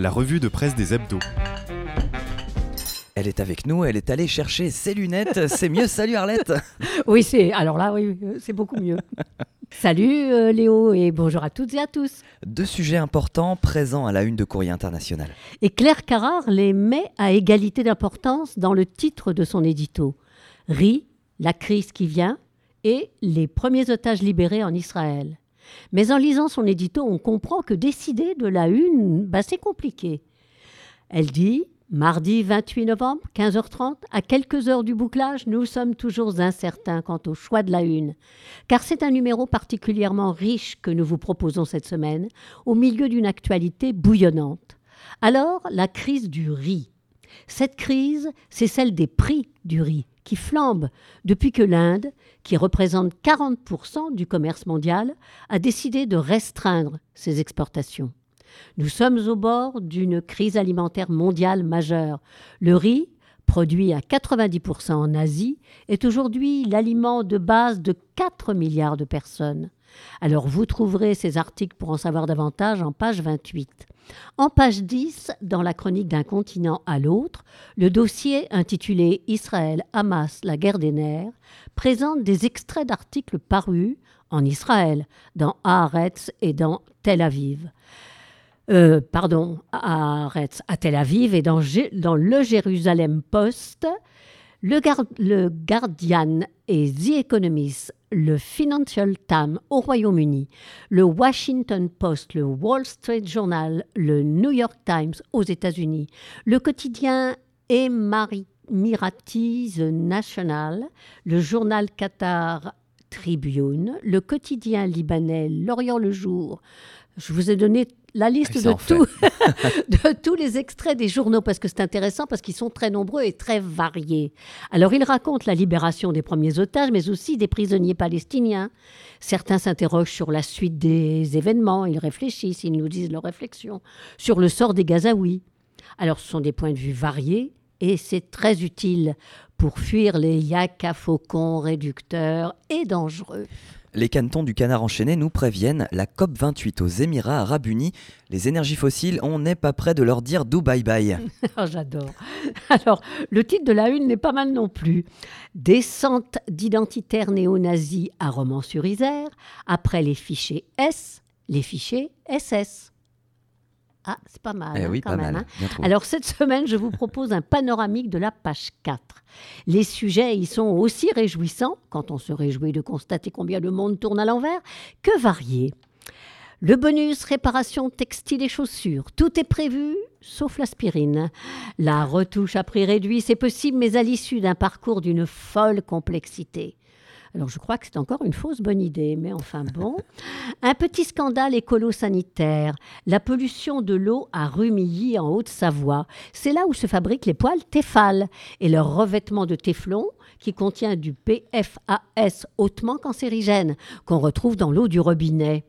la revue de presse des hebdos. Elle est avec nous, elle est allée chercher ses lunettes. C'est mieux, salut Arlette Oui, c'est alors là, oui, c'est beaucoup mieux. Salut euh, Léo et bonjour à toutes et à tous. Deux sujets importants présents à la une de Courrier International. Et Claire Carrard les met à égalité d'importance dans le titre de son édito. Ri, la crise qui vient et les premiers otages libérés en Israël. Mais en lisant son édito, on comprend que décider de la une, bah, c'est compliqué. Elle dit Mardi 28 novembre, 15h30, à quelques heures du bouclage, nous sommes toujours incertains quant au choix de la une, car c'est un numéro particulièrement riche que nous vous proposons cette semaine, au milieu d'une actualité bouillonnante. Alors, la crise du riz. Cette crise, c'est celle des prix du riz, qui flambent depuis que l'Inde, qui représente 40% du commerce mondial, a décidé de restreindre ses exportations. Nous sommes au bord d'une crise alimentaire mondiale majeure. Le riz, produit à 90% en Asie, est aujourd'hui l'aliment de base de 4 milliards de personnes. Alors vous trouverez ces articles pour en savoir davantage en page 28. En page 10, dans la chronique d'un continent à l'autre, le dossier intitulé Israël, Hamas, la guerre des nerfs présente des extraits d'articles parus en Israël, dans Haaretz et dans Tel Aviv. Euh, pardon, à, Tel Aviv et dans, le Jérusalem Post, le, Guardian et The Economist, le Financial Times au Royaume-Uni, le Washington Post, le Wall Street Journal, le New York Times aux États-Unis, le quotidien Emirati National, le journal Qatar Tribune, le quotidien libanais L'Orient le Jour, je vous ai donné la liste de, de, tous les extraits des journaux parce que c'est intéressant parce qu'ils sont très nombreux et très variés. Alors ils racontent la libération des premiers otages mais aussi des prisonniers palestiniens. Certains s'interrogent sur la suite des événements, ils réfléchissent, ils nous disent leurs réflexions sur le sort des Gazaouis. Alors ce sont des points de vue variés et c'est très utile pour fuir les yaks à faucons réducteurs et dangereux. Les canetons du canard enchaîné nous préviennent, la COP28 aux Émirats arabes unis, les énergies fossiles, on n'est pas prêt de leur dire do bye bye. Oh, j'adore. Alors, le titre de la une n'est pas mal non plus. Descente d'identitaires néo-nazis à Romans-sur-Isère, après les fichiers S, les fichiers SS. Ah, c'est pas mal. Eh hein, oui, quand pas même, mal. hein. Alors cette semaine, je vous propose un panoramique de la page 4. Les sujets y sont aussi réjouissants, quand on se réjouit de constater combien le monde tourne à l'envers, que variés. Le bonus réparation textile et chaussures, tout est prévu sauf l'aspirine. La retouche à prix réduit, c'est possible, mais à l'issue d'un parcours d'une folle complexité. Alors je crois que c'est encore une fausse bonne idée, mais enfin bon. Un petit scandale écolo-sanitaire. La pollution de l'eau à Rumilly en Haute-Savoie. C'est là où se fabriquent les poils Tefal et leur revêtement de téflon qui contient du PFAS hautement cancérigène qu'on retrouve dans l'eau du robinet.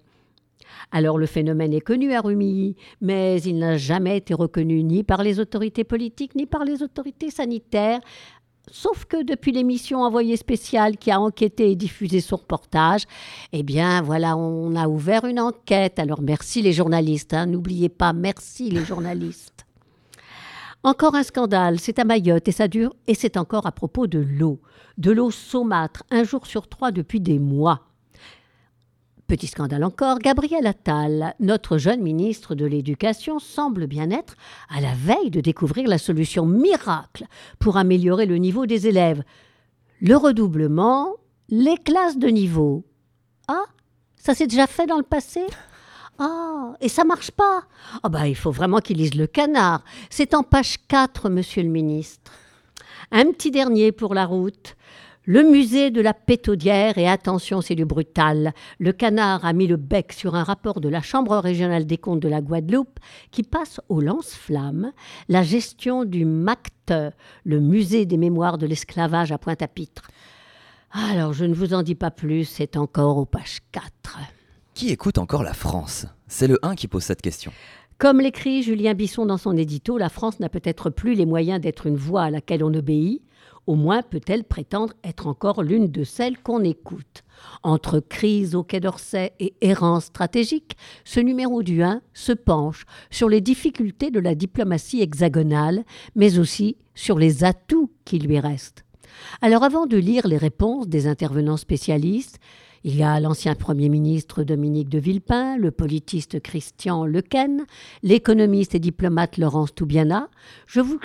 Alors le phénomène est connu à Rumilly, mais il n'a jamais été reconnu ni par les autorités politiques ni par les autorités sanitaires, Sauf que depuis l'émission Envoyé spécial qui a enquêté et diffusé son reportage, eh bien voilà, on a ouvert une enquête. Alors merci les journalistes, hein. n'oubliez pas, merci les journalistes. Encore un scandale, c'est à Mayotte et ça dure, et c'est encore à propos de l'eau. De l'eau saumâtre, un jour sur trois depuis des mois. Petit scandale encore, Gabriel Attal, notre jeune ministre de l'Éducation, semble bien être à la veille de découvrir la solution miracle pour améliorer le niveau des élèves. Le redoublement, les classes de niveau. Ah, ça s'est déjà fait dans le passé? Ah, et ça marche pas? Ah bah il faut vraiment qu'il lise le canard. C'est en page 4, monsieur le ministre. Un petit dernier pour la route. Le musée de la pétaudière, et attention, c'est du brutal. Le canard a mis le bec sur un rapport de la Chambre régionale des comptes de la Guadeloupe qui passe au lance-flamme la gestion du MACT, le musée des mémoires de l'esclavage à Pointe-à-Pitre. Alors, je ne vous en dis pas plus, c'est encore aux pages 4. Qui écoute encore la France? C'est le 1 qui pose cette question. Comme l'écrit Julien Bisson dans son édito, la France n'a peut-être plus les moyens d'être une voix à laquelle on obéit, Au moins peut-elle prétendre être encore l'une de celles qu'on écoute. Entre crise au Quai d'Orsay et errance stratégique, ce numéro du 1 se penche sur les difficultés de la diplomatie hexagonale, mais aussi sur les atouts qui lui restent. Alors avant de lire les réponses des intervenants spécialistes, il y a l'ancien Premier ministre Dominique de Villepin, le politiste Christian Lequen, l'économiste et diplomate Laurence Toubiana. Je vous,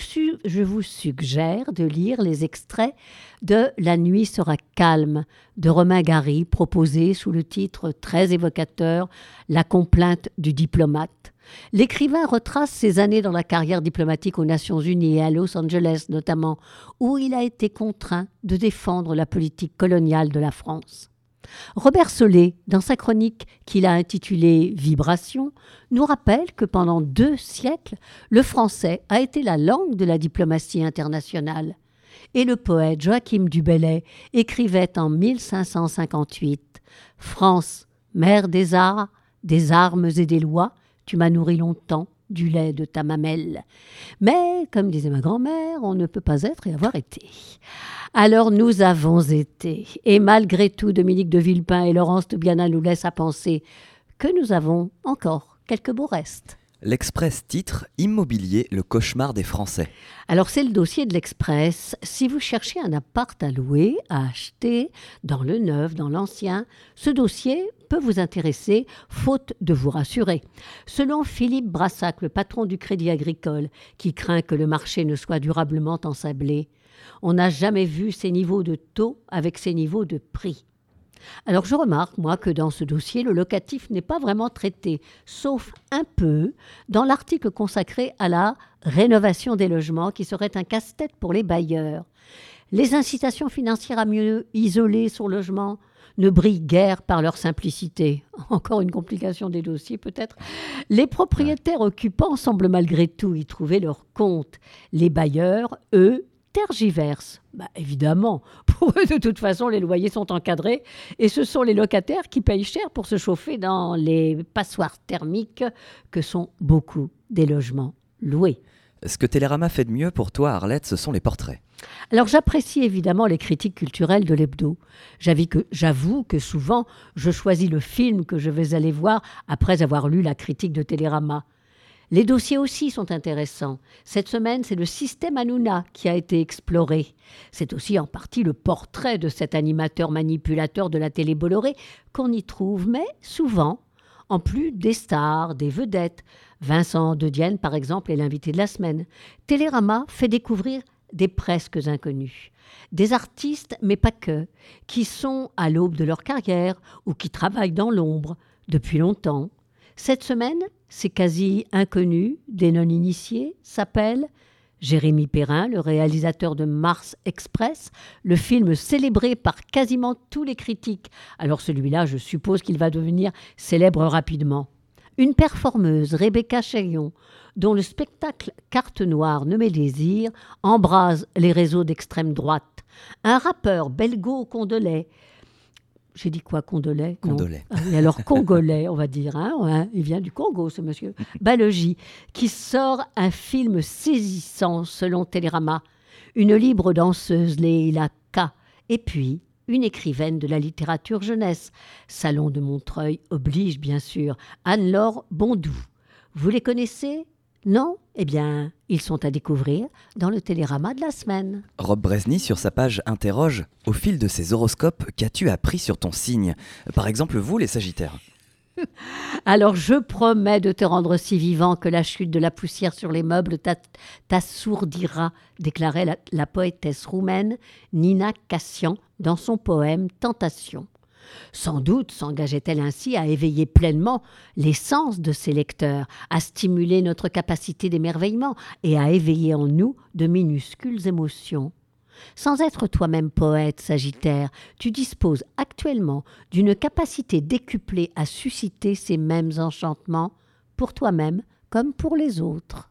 je vous, suggère de lire les extraits de La nuit sera calme de Romain Gary, proposé sous le titre très évocateur La complainte du diplomate. L'écrivain retrace ses années dans la carrière diplomatique aux Nations Unies et à Los Angeles notamment, où il a été contraint de défendre la politique coloniale de la France. Robert Solé, dans sa chronique qu'il a intitulée Vibration, nous rappelle que pendant deux siècles, le français a été la langue de la diplomatie internationale. Et le poète Joachim du Bellay écrivait en 1558 France, mère des arts, des armes et des lois, tu m'as nourri longtemps du lait de ta mamelle. Mais, comme disait ma grand-mère, on ne peut pas être et avoir été. Alors nous avons été. Et malgré tout, Dominique de Villepin et Laurence Toubiana nous laissent à penser que nous avons encore quelques beaux restes. L'Express titre Immobilier, le cauchemar des Français. Alors c'est le dossier de l'Express. Si vous cherchez un appart à louer, à acheter, dans le neuf, dans l'ancien, ce dossier peut vous intéresser, faute de vous rassurer. Selon Philippe Brassac, le patron du Crédit Agricole, qui craint que le marché ne soit durablement ensablé, on n'a jamais vu ces niveaux de taux avec ces niveaux de prix. Alors je remarque, moi, que dans ce dossier, le locatif n'est pas vraiment traité, sauf un peu dans l'article consacré à la rénovation des logements, qui serait un casse-tête pour les bailleurs. Les incitations financières à mieux isoler son logement ne brillent guère par leur simplicité. Encore une complication des dossiers peut-être. Les propriétaires occupants semblent malgré tout y trouver leur compte. Les bailleurs, eux, tergiversent. Bah, évidemment, pour eux, de toute façon, les loyers sont encadrés et ce sont les locataires qui payent cher pour se chauffer dans les passoires thermiques que sont beaucoup des logements loués. Ce que Télérama fait de mieux pour toi, Arlette, ce sont les portraits. Alors j'apprécie évidemment les critiques culturelles de l'hebdo. J'avoue que, souvent, je choisis le film que je vais aller voir après avoir lu la critique de Télérama. Les dossiers aussi sont intéressants. Cette semaine, c'est le système Hanouna qui a été exploré. C'est aussi en partie le portrait de cet animateur manipulateur de la télé Bolloré qu'on y trouve, mais souvent, en plus des stars, des vedettes. Vincent de Dienne, par exemple, est l'invité de la semaine. Télérama fait découvrir des presque inconnus. Des artistes, mais pas que, qui sont à l'aube de leur carrière ou qui travaillent dans l'ombre depuis longtemps. Cette semaine, c'est quasi inconnu, des non-initiés, s'appelle Jérémy Perrin, le réalisateur de Mars Express, le film célébré par quasiment tous les critiques. Alors celui-là, je suppose qu'il va devenir célèbre rapidement. Une performeuse, Rebecca Chaillon, dont le spectacle Carte Noire nommé Désir embrase les réseaux d'extrême droite. Un rappeur belgo-congolais, j'ai dit quoi, Condolais Condolais. Ah alors congolais, on va dire. Hein, il vient du Congo, ce monsieur. Balogi, qui sort un film saisissant selon Télérama. Une libre danseuse, Leila K. Et puis, une écrivaine de la littérature jeunesse. Salon de Montreuil oblige, bien sûr. Anne-Laure Bondou. Vous les connaissez? Non Eh bien, ils sont à découvrir dans le télérama de la semaine. Rob Bresny, sur sa page, interroge Au fil de ces horoscopes, qu'as-tu appris sur ton signe? Par exemple, vous, les Sagittaires alors je promets de te rendre si vivant que la chute de la poussière sur les meubles t'assourdira, déclarait la, la, poétesse roumaine Nina Cassian dans son poème Tentation. Sans doute s'engageait-elle ainsi à éveiller pleinement l'essence de ses lecteurs, à stimuler notre capacité d'émerveillement et à éveiller en nous de minuscules émotions. Sans être toi-même poète, Sagittaire, tu disposes actuellement d'une capacité décuplée à susciter ces mêmes enchantements, pour toi-même comme pour les autres.